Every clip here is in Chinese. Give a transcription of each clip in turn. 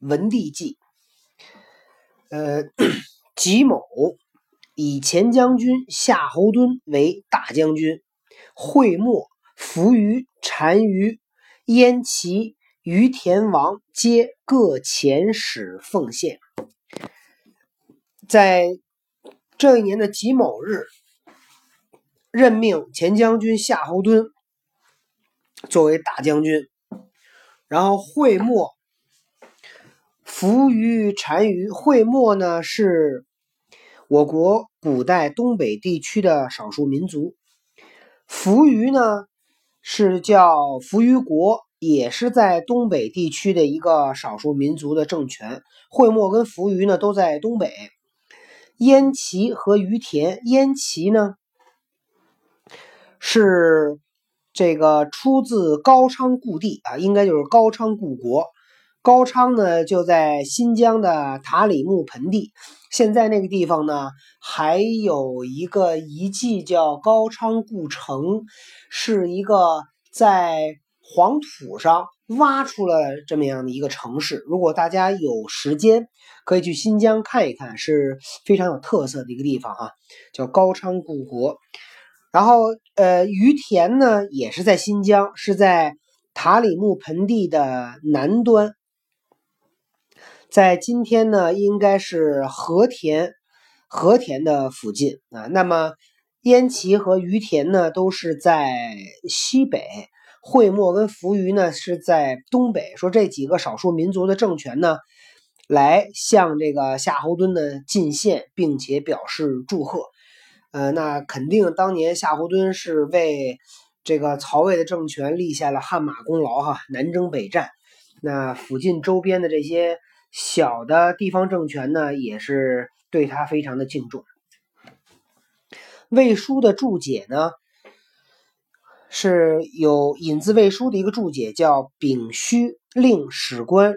文帝纪。呃，己卯，以前将军夏侯惇为大将军，会墨、扶余、单于、燕齐、于田王皆各遣使奉献。在这一年的己卯日，任命前将军夏侯惇作为大将军，然后会墨。扶余单于，会墨呢是我国古代东北地区的少数民族。扶余呢是叫扶余国，也是在东北地区的一个少数民族的政权。会墨跟扶余呢都在东北。燕齐和于田，燕齐呢是这个出自高昌故地啊，应该就是高昌故国。高昌呢，就在新疆的塔里木盆地。现在那个地方呢，还有一个遗迹叫高昌故城，是一个在黄土上挖出了这么样的一个城市。如果大家有时间，可以去新疆看一看，是非常有特色的一个地方啊，叫高昌故国。然后，呃，于田呢，也是在新疆，是在塔里木盆地的南端。在今天呢，应该是和田，和田的附近啊。那么燕齐和于田呢，都是在西北；会墨跟扶余呢，是在东北。说这几个少数民族的政权呢，来向这个夏侯惇呢进献，并且表示祝贺。呃，那肯定当年夏侯惇是为这个曹魏的政权立下了汗马功劳哈，南征北战。那附近周边的这些。小的地方政权呢，也是对他非常的敬重。魏书的注解呢，是有引自魏书的一个注解，叫丙戌令史官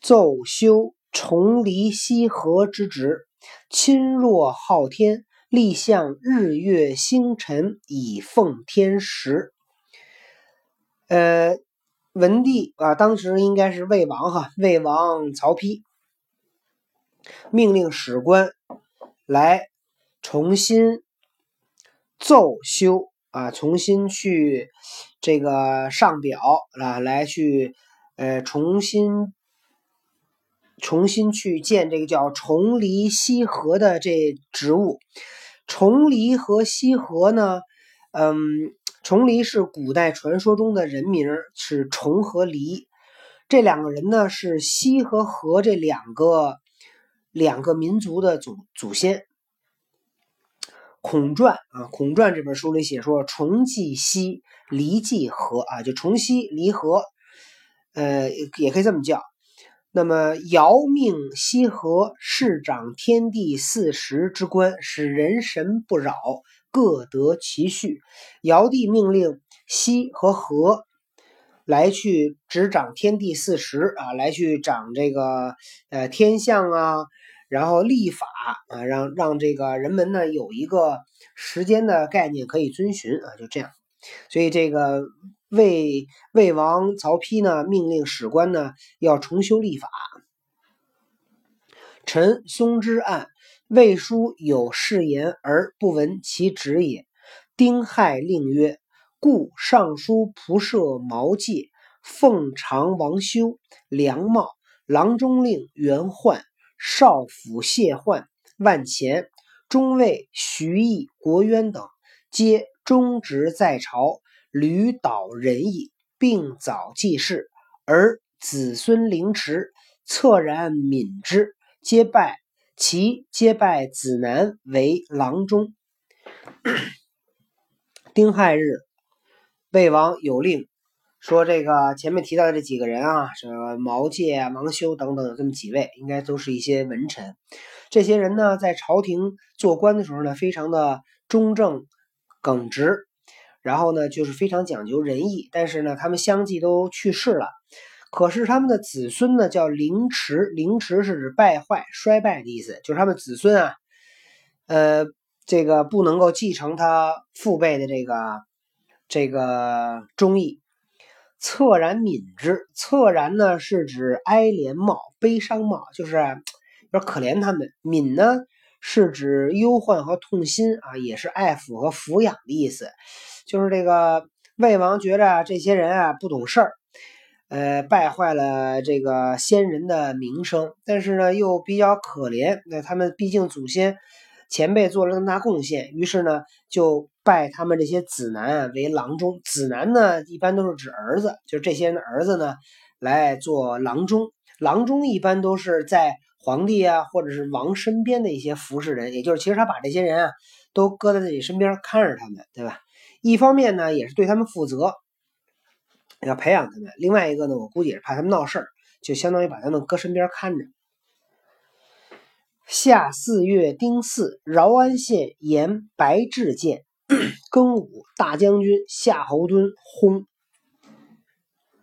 奏修崇黎西河之职，亲若昊天，立向日月星辰以奉天时。呃。文帝啊，当时应该是魏王哈，魏王曹丕命令史官来重新奏修啊，重新去这个上表啊，来去呃重新重新去建这个叫崇黎西河的这职务。崇黎和西河呢，嗯。重黎是古代传说中的人名，是重和黎这两个人呢，是西和和这两个两个民族的祖祖先。孔传啊，孔传这本书里写说，重祭西，黎祭和啊，就重西黎和，呃，也可以这么叫。那么尧命西和侍掌天地四时之官，使人神不扰。各得其序。尧帝命令羲和和来去执掌天地四时啊，来去掌这个呃天象啊，然后立法啊，让让这个人们呢有一个时间的概念可以遵循啊，就这样。所以这个魏魏王曹丕呢，命令史官呢要重修历法。陈松之案。魏书有誓言而不闻其旨也。丁亥令曰：故尚书仆射毛玠、奉常王修、梁茂、郎中令袁焕、少府谢焕、万钱、中尉徐毅、国渊等，皆忠直在朝，屡导仁义，并早继世，而子孙凌迟，恻然悯之，皆拜。其皆拜子南为郎中。丁亥日，魏王有令说：“这个前面提到的这几个人啊，这个毛玠啊、王修等等，这么几位，应该都是一些文臣。这些人呢，在朝廷做官的时候呢，非常的忠正耿直，然后呢，就是非常讲究仁义。但是呢，他们相继都去世了。”可是他们的子孙呢，叫凌迟。凌迟是指败坏、衰败的意思，就是他们子孙啊，呃，这个不能够继承他父辈的这个这个忠义。恻然悯之，恻然呢是指哀怜貌、悲伤貌，就是有点可怜他们。悯呢是指忧患和痛心啊，也是爱抚和抚养的意思。就是这个魏王觉着这些人啊不懂事儿，呃，败坏了这个先人的名声，但是呢又比较可怜。那他们毕竟祖先。前辈做了那么大贡献，于是呢，就拜他们这些子男为郎中。子男呢，一般都是指儿子，就是这些人的儿子呢，来做郎中。郎中一般都是在皇帝啊，或者是王身边的一些服侍人，也就是其实他把这些人啊，都搁在自己身边看着他们，对吧？一方面呢，也是对他们负责，要培养他们；另外一个呢，我估计也是怕他们闹事儿，就相当于把他们搁身边看着。夏四月丁巳，饶安县沿白志见，庚午，大将军夏侯惇薨。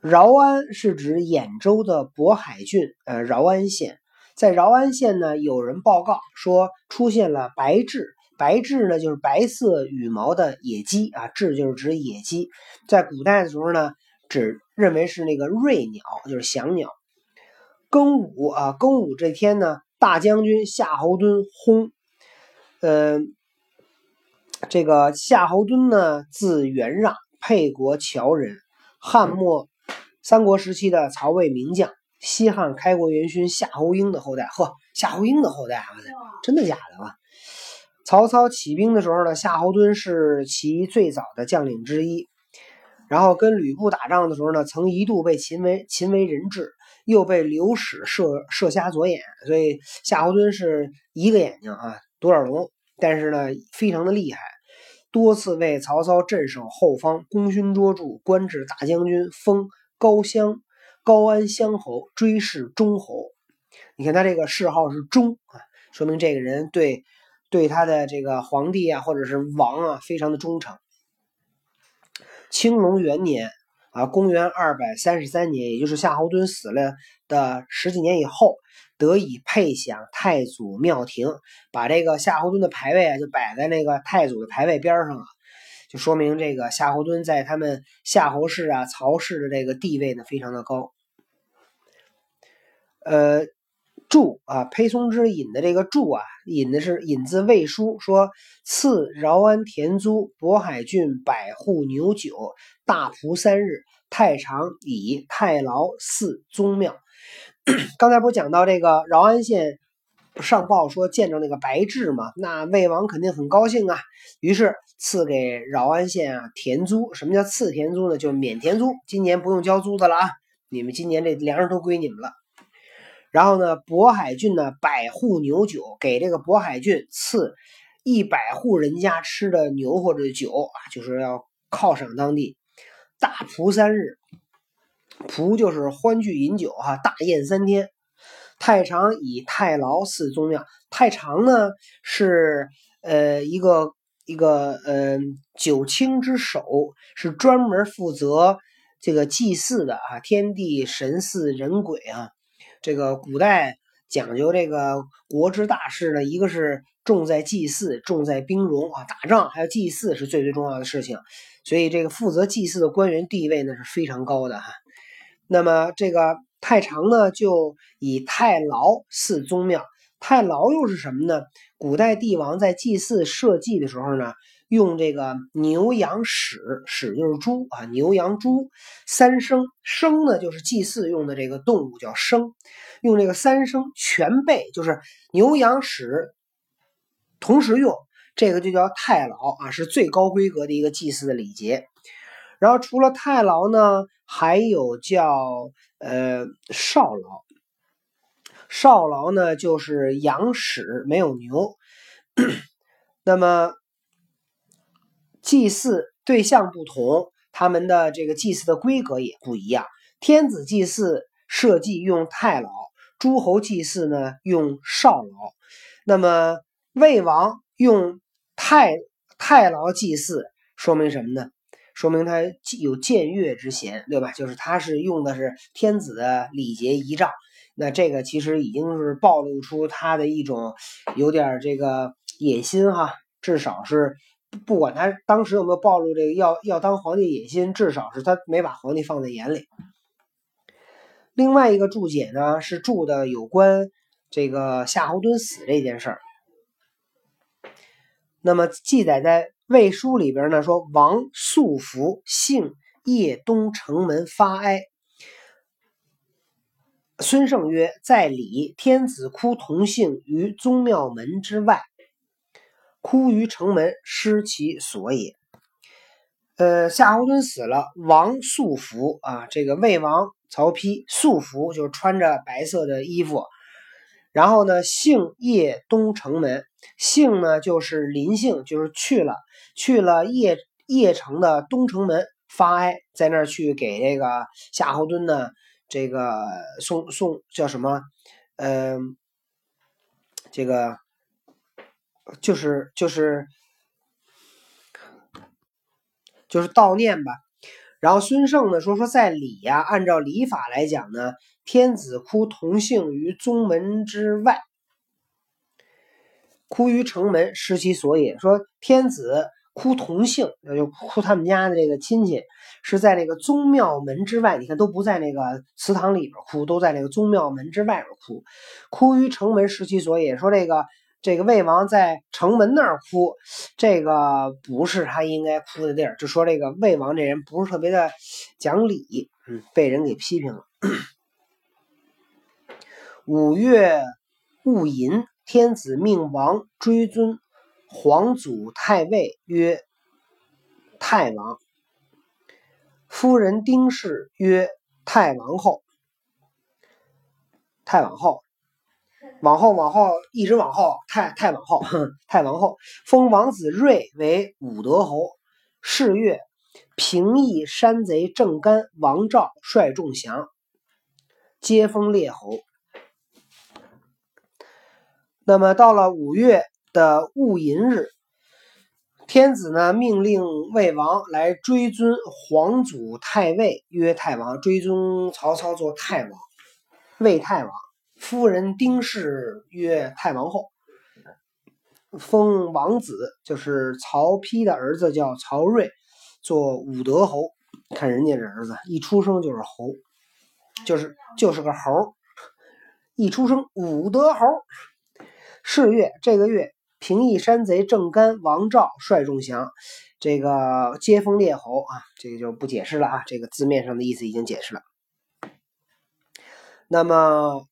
饶安是指兖州的渤海郡，呃，饶安县。在饶安县呢，有人报告说出现了白雉。白雉呢，就是白色羽毛的野鸡啊，雉就是指野鸡。在古代的时候呢，只认为是那个瑞鸟，就是翔鸟。庚午啊，庚午这天呢。大将军夏侯惇薨。呃，这个夏侯惇呢，字元让，沛国谯人，汉末三国时期的曹魏名将，西汉开国元勋夏侯婴的后代。呵，夏侯婴的后代啊，真的假的啊？曹操起兵的时候呢，夏侯惇是其最早的将领之一。然后跟吕布打仗的时候呢，曾一度被擒为擒为人质。又被刘史射射瞎左眼，所以夏侯惇是一个眼睛啊，独眼龙。但是呢，非常的厉害，多次为曹操镇守后方，功勋卓著，官至大将军，封高乡高安乡侯，追谥忠侯。你看他这个谥号是忠啊，说明这个人对对他的这个皇帝啊，或者是王啊，非常的忠诚。青龙元年。啊，公元二百三十三年，也就是夏侯惇死了的十几年以后，得以配享太祖庙庭，把这个夏侯惇的牌位啊，就摆在那个太祖的牌位边上了，就说明这个夏侯惇在他们夏侯氏啊、曹氏的这个地位呢，非常的高。呃。注啊，裴松之引的这个注啊，引的是引自魏书，说赐饶安田租渤海郡百户牛酒，大仆三日，太常以太牢祀宗庙。刚才不是讲到这个饶安县上报说见着那个白雉吗？那魏王肯定很高兴啊，于是赐给饶安县啊田租。什么叫赐田租呢？就免田租，今年不用交租的了啊，你们今年这粮食都归你们了。然后呢，渤海郡呢，百户牛酒给这个渤海郡赐一百户人家吃的牛或者酒啊，就是要犒赏当地。大仆三日，仆就是欢聚饮酒哈，大宴三天。太常以太牢祀宗庙，太常呢是呃一个一个呃九卿之首，是专门负责这个祭祀的啊，天地神祀人鬼啊。这个古代讲究这个国之大事呢，一个是重在祭祀，重在兵戎啊，打仗还有祭祀是最最重要的事情，所以这个负责祭祀的官员地位呢是非常高的哈。那么这个太常呢，就以太牢祀宗庙，太牢又是什么呢？古代帝王在祭祀社稷的时候呢。用这个牛羊豕，豕就是猪啊，牛羊猪三牲，牲呢就是祭祀用的这个动物叫牲，用这个三牲全备，就是牛羊豕同时用，这个就叫太牢啊，是最高规格的一个祭祀的礼节。然后除了太牢呢，还有叫呃少牢，少牢呢就是羊豕没有牛，那么。祭祀对象不同，他们的这个祭祀的规格也不一样。天子祭祀社稷用太牢，诸侯祭祀呢用少牢。那么魏王用太太牢祭祀，说明什么呢？说明他有僭越之嫌，对吧？就是他是用的是天子的礼节仪仗。那这个其实已经是暴露出他的一种有点这个野心哈，至少是。不管他当时有没有暴露这个要要当皇帝野心，至少是他没把皇帝放在眼里。另外一个注解呢，是注的有关这个夏侯惇死这件事儿。那么记载在《魏书》里边呢，说王素服，幸夜东城门发哀。孙胜曰：“在礼，天子哭同姓于宗庙门之外，哭于城门，失其所也。”呃，夏侯惇死了，王素服啊，这个魏王曹丕素服就穿着白色的衣服，然后呢，幸夜东城门，幸呢就是临幸，就是去了去了邺邺城的东城门发哀，在那儿去给这个夏侯惇呢。这个送送叫什么？嗯，这个就是就是就是悼念吧。然后孙胜呢说说在礼呀，按照礼法来讲呢，天子哭同姓于宗门之外，哭于城门失其所也。说天子。哭同姓，那就哭他们家的这个亲戚，是在那个宗庙门之外。你看都不在那个祠堂里边哭，都在那个宗庙门之外边哭。哭于城门失其所也，说这个这个魏王在城门那儿哭，这个不是他应该哭的地儿。就说这个魏王这人不是特别的讲理，嗯，被人给批评了。五月戊寅，天子命王追尊。皇祖太尉曰太王，夫人丁氏曰太王后。太王后，往后往后一直往后，太太往后，太往后封王子睿为武德侯。是月，平邑山贼郑干、王昭率众降，皆封列侯。那么到了五月。的戊寅日，天子呢命令魏王来追尊皇祖太尉曰太王，追尊曹操做太王，魏太王。夫人丁氏曰太王后，封王子，就是曹丕的儿子叫曹睿，做武德侯。看人家这儿子一出生就是侯，就是就是个猴，一出生武德侯。是月这个月。平邑山贼郑干、王昭率众降，这个接封列侯啊，这个就不解释了啊，这个字面上的意思已经解释了。那么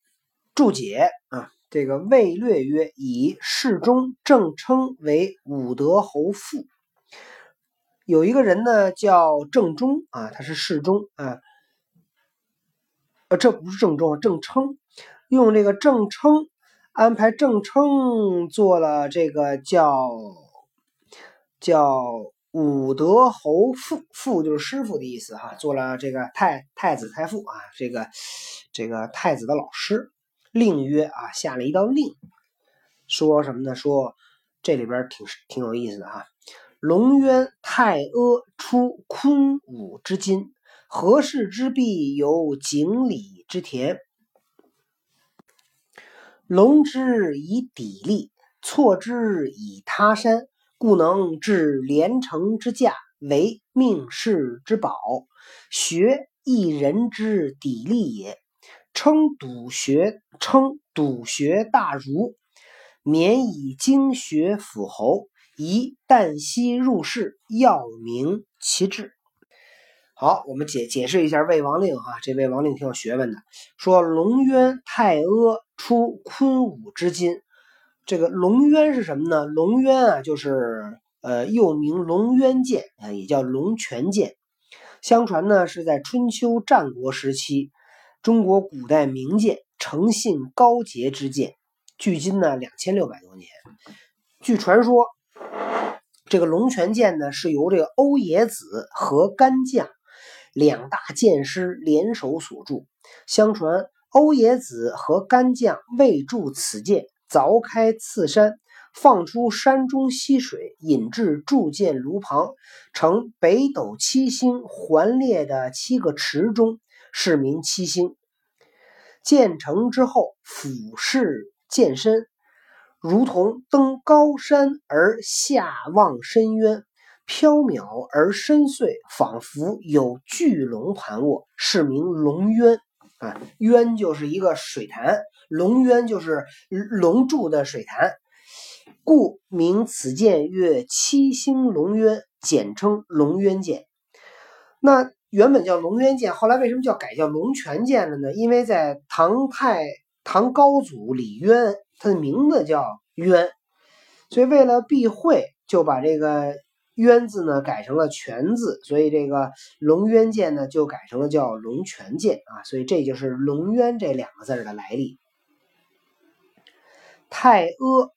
注解啊，这个魏略曰：以世中郑称为武德侯父。有一个人呢叫郑中啊，他是世中啊，呃，这不是郑中，郑称用这个郑称。安排郑称做了这个叫叫武德侯父，父就是师傅的意思哈，做了这个太太子太傅啊，这个这个太子的老师。令曰啊，下了一道令，说什么呢？说这里边挺挺有意思的啊。龙渊太阿出昆武之金，何氏之弊有井里之田。龙之以砥砺，错之以他山，故能治连城之驾，为命世之宝。学一人之砥砺也。称笃学，称笃学大儒，免以经学辅侯，宜旦夕入仕，要明其志。好，我们解解释一下魏王令哈，这魏王令挺有学问的。说龙渊太阿出昆武之金，这个龙渊是什么呢？龙渊啊，就是呃，又名龙渊剑啊，也叫龙泉剑。相传呢，是在春秋战国时期，中国古代名剑，诚信高洁之剑，距今呢两千六百多年。据传说，这个龙泉剑呢，是由这个欧冶子和干将。两大剑师联手所铸。相传欧冶子和干将为铸此剑，凿开刺山，放出山中溪水，引至铸剑炉旁，呈北斗七星环列的七个池中，是名七星。建成之后，俯视剑身，如同登高山而下望深渊，缥缈而深邃，仿佛有巨龙盘卧，是名龙渊。啊，渊就是一个水潭，龙渊就是龙柱的水潭，故名此剑曰七星龙渊，简称龙渊剑。那原本叫龙渊剑，后来为什么叫改叫龙泉剑了呢？因为在唐太唐高祖李渊。他的名字叫渊，所以为了避讳，就把这个渊字呢改成了泉字，所以这个龙渊剑呢就改成了叫龙泉剑啊，所以这就是龙渊这两个字的来历。太阿，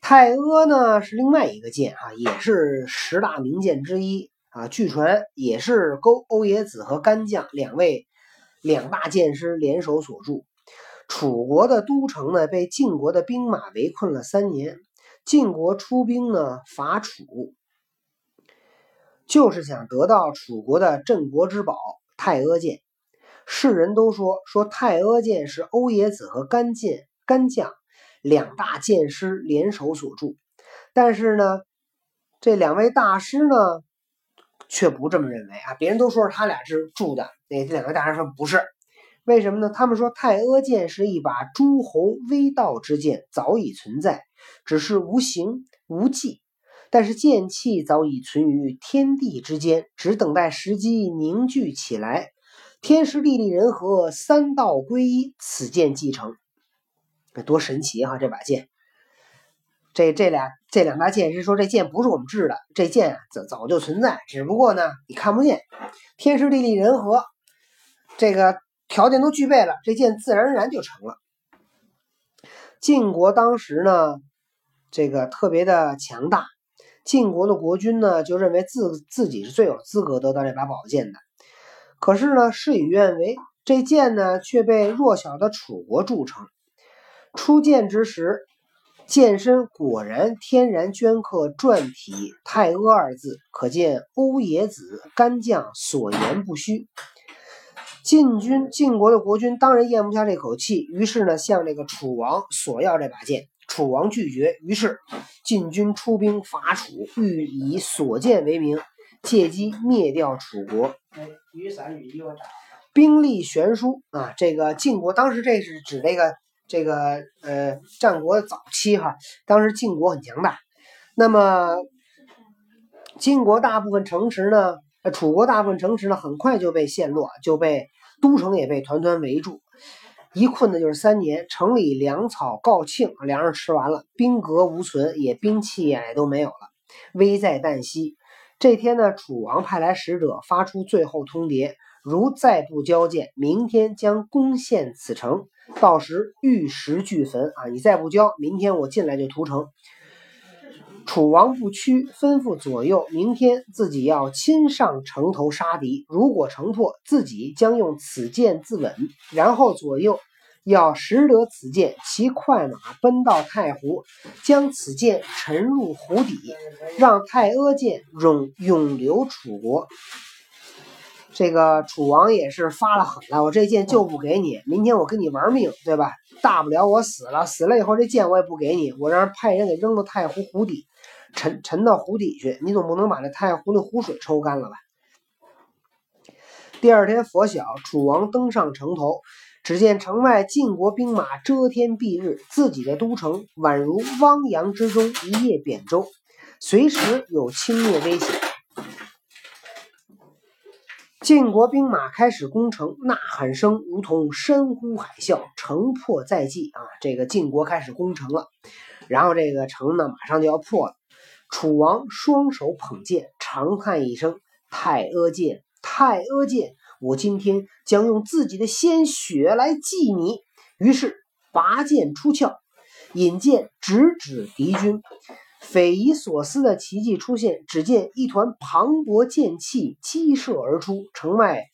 太阿呢是另外一个剑啊，也是十大名剑之一啊，据传也是勾欧冶子和干将两位两大剑师联手所铸。楚国的都城呢，被晋国的兵马围困了三年。晋国出兵呢，伐楚，就是想得到楚国的镇国之宝太阿剑。世人都说，说太阿剑是欧冶子和干剑干将两大剑师联手所铸。但是呢，这两位大师呢，却不这么认为啊。别人都说是他俩是铸的，那两个大人说不是。为什么呢？他们说太阿剑是一把诸侯微道之剑，早已存在，只是无形无迹。但是剑气早已存于天地之间，只等待时机凝聚起来，天时地利人和三道归一，此剑即成。多神奇哈！这把剑，这这俩这两大剑师说这剑不是我们制的，这剑早早就存在，只不过呢你看不见。天时地利人和，这个。条件都具备了，这剑自然而然就成了。晋国当时呢，这个特别的强大，晋国的国君呢就认为自自己是最有资格得到这把宝剑的。可是呢，事与愿违，这剑呢却被弱小的楚国铸成。出剑之时，剑身果然天然镌刻篆体“太阿”二字，可见欧冶子干将所言不虚。晋军晋国的国君当然咽不下这口气，于是呢向这个楚王索要这把剑。楚王拒绝，于是晋军出兵伐楚，欲以所见为名，借机灭掉楚国。雨伞雨我兵力悬殊啊！这个晋国当时这是指这个这个呃战国早期哈，当时晋国很强大。那么晋国大部分城池呢，楚国大部分城池呢，很快就被陷落，就被。都城也被团团围住，一困的就是三年。城里粮草告罄，粮食吃完了，兵革无存，也兵器也都没有了，危在旦夕。这天呢，楚王派来使者，发出最后通牒：如再不交剑，明天将攻陷此城，到时玉石俱焚啊！你再不交，明天我进来就屠城。楚王不屈，吩咐左右：明天自己要亲上城头杀敌，如果城破，自己将用此剑自刎。然后左右要拾得此剑，骑快马奔到太湖，将此剑沉入湖底，让太阿剑永永留楚国。这个楚王也是发了狠了，我这剑就不给你，明天我跟你玩命，对吧？大不了我死了，死了以后这剑我也不给你，我让人派人给扔到太湖湖底。沉沉到湖底去，你总不能把这太湖的湖水抽干了吧？第二天拂晓，楚王登上城头，只见城外晋国兵马遮天蔽日，自己的都城宛如汪洋之中一叶扁舟，随时有侵略危险。晋国兵马开始攻城，呐喊声如同山呼海啸，城破在即啊！这个晋国开始攻城了，然后这个城呢，马上就要破了。楚王双手捧剑，长叹一声：“太阿剑，太阿剑！我今天将用自己的鲜血来祭你。”于是拔剑出鞘，引剑直指敌军。匪夷所思的奇迹出现，只见一团磅礴剑气激射而出，城外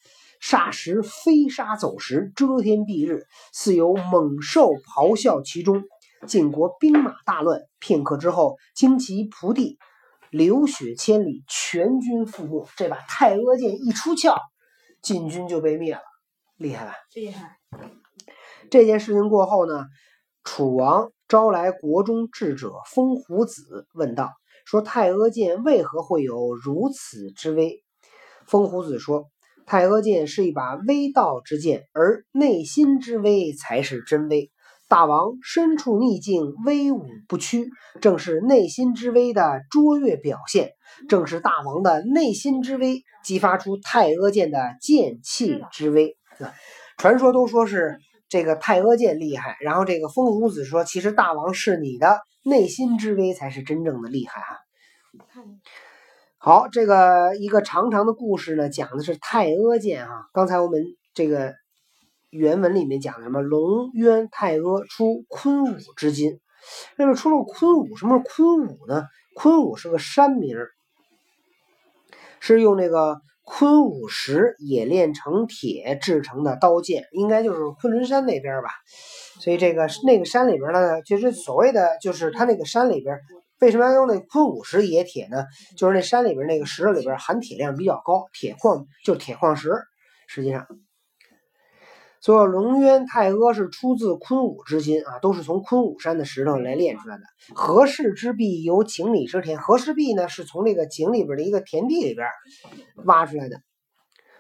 霎时飞沙走石，遮天蔽日，似有猛兽咆哮其中。晋国兵马大乱，片刻之后，旌旗铺地，流血千里，全军覆没。这把太阿剑一出鞘，晋军就被灭了，厉害吧？厉害。这件事情过后呢，楚王招来国中智者风胡子，问道：“说太阿剑为何会有如此之威？”风胡子说：“太阿剑是一把威道之剑，而内心之威才是真威。大王身处逆境，威武不屈，正是内心之威的卓越表现。正是大王的内心之威，激发出太阿剑的剑气之威。传说都说是。”这个太阿剑厉害，然后这个风胡子说：“其实大王是你的内心之威才是真正的厉害哈。”好，这个一个长长的故事呢，讲的是太阿剑啊。刚才我们这个原文里面讲的什么？龙渊太阿出昆武之金，那么出了昆武，什么是昆武呢？昆武是个山名，是用那个。昆武石冶炼成铁制成的刀剑，应该就是昆仑山那边吧。所以这个那个山里边呢，就是所谓的就是它那个山里边，为什么要用那昆武石冶铁呢？就是那山里边那个石头里边含铁量比较高，铁矿就是铁矿石，实际上。所以龙渊太阿是出自昆武之金啊，都是从昆武山的石头来炼出来的。和氏之壁由井里之田，和氏璧呢是从那个井里边的一个田地里边挖出来的。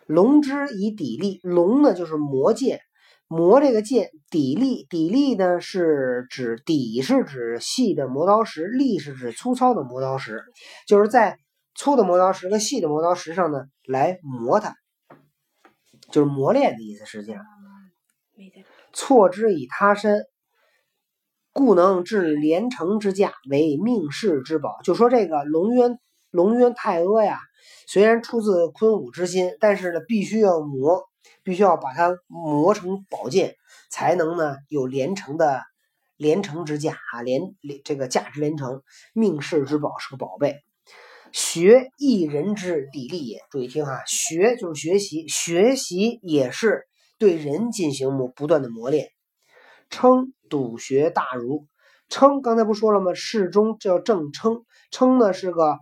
龙之以砥砺，龙呢就是磨剑，磨这个剑砥砺，砥砺呢是指砥是指细的磨刀石，砺是指粗糙的磨刀石，就是在粗的磨刀石和细的磨刀石上呢来磨它，就是磨练的意思，实际上。错之以他身，故能置连城之驾，为命世之宝。就说这个龙渊龙渊太阿呀，虽然出自昆武之心，但是呢，必须要磨，必须要把它磨成宝剑，才能呢有连城的连城之价啊，连连这个价值连城，命世之宝是个宝贝。学一人之砥砺也。注意听哈，学就是学习，学习也是。对人进行磨不断的磨练，称笃学大儒，称刚才不说了吗？世中叫正称，称呢是个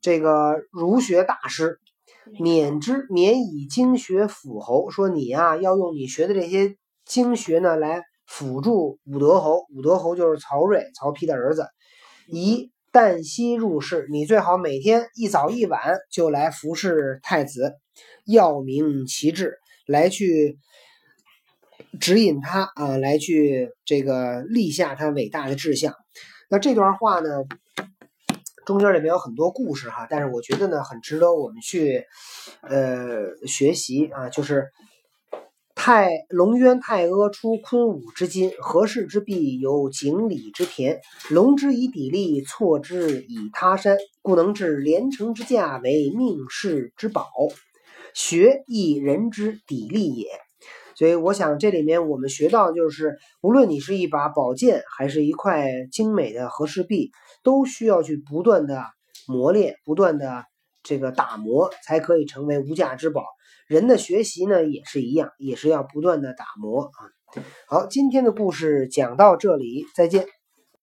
这个儒学大师，免之免以经学辅侯，说你啊要用你学的这些经学呢来辅助武德侯，武德侯就是曹睿，曹丕的儿子，宜旦夕入室，你最好每天一早一晚就来服侍太子，要明其志。来去指引他啊，来去这个立下他伟大的志向。那这段话呢，中间里面有很多故事哈，但是我觉得呢，很值得我们去呃学习啊。就是太龙渊太阿出昆武之金，何氏之璧有井里之田，龙之以砥砺，错之以他山，故能治连城之架，为命世之宝。学亦人之砥砺也，所以我想这里面我们学到就是，无论你是一把宝剑，还是一块精美的和氏璧，都需要去不断的磨练，不断的这个打磨，才可以成为无价之宝。人的学习呢也是一样，也是要不断的打磨啊。好，今天的故事讲到这里，再见。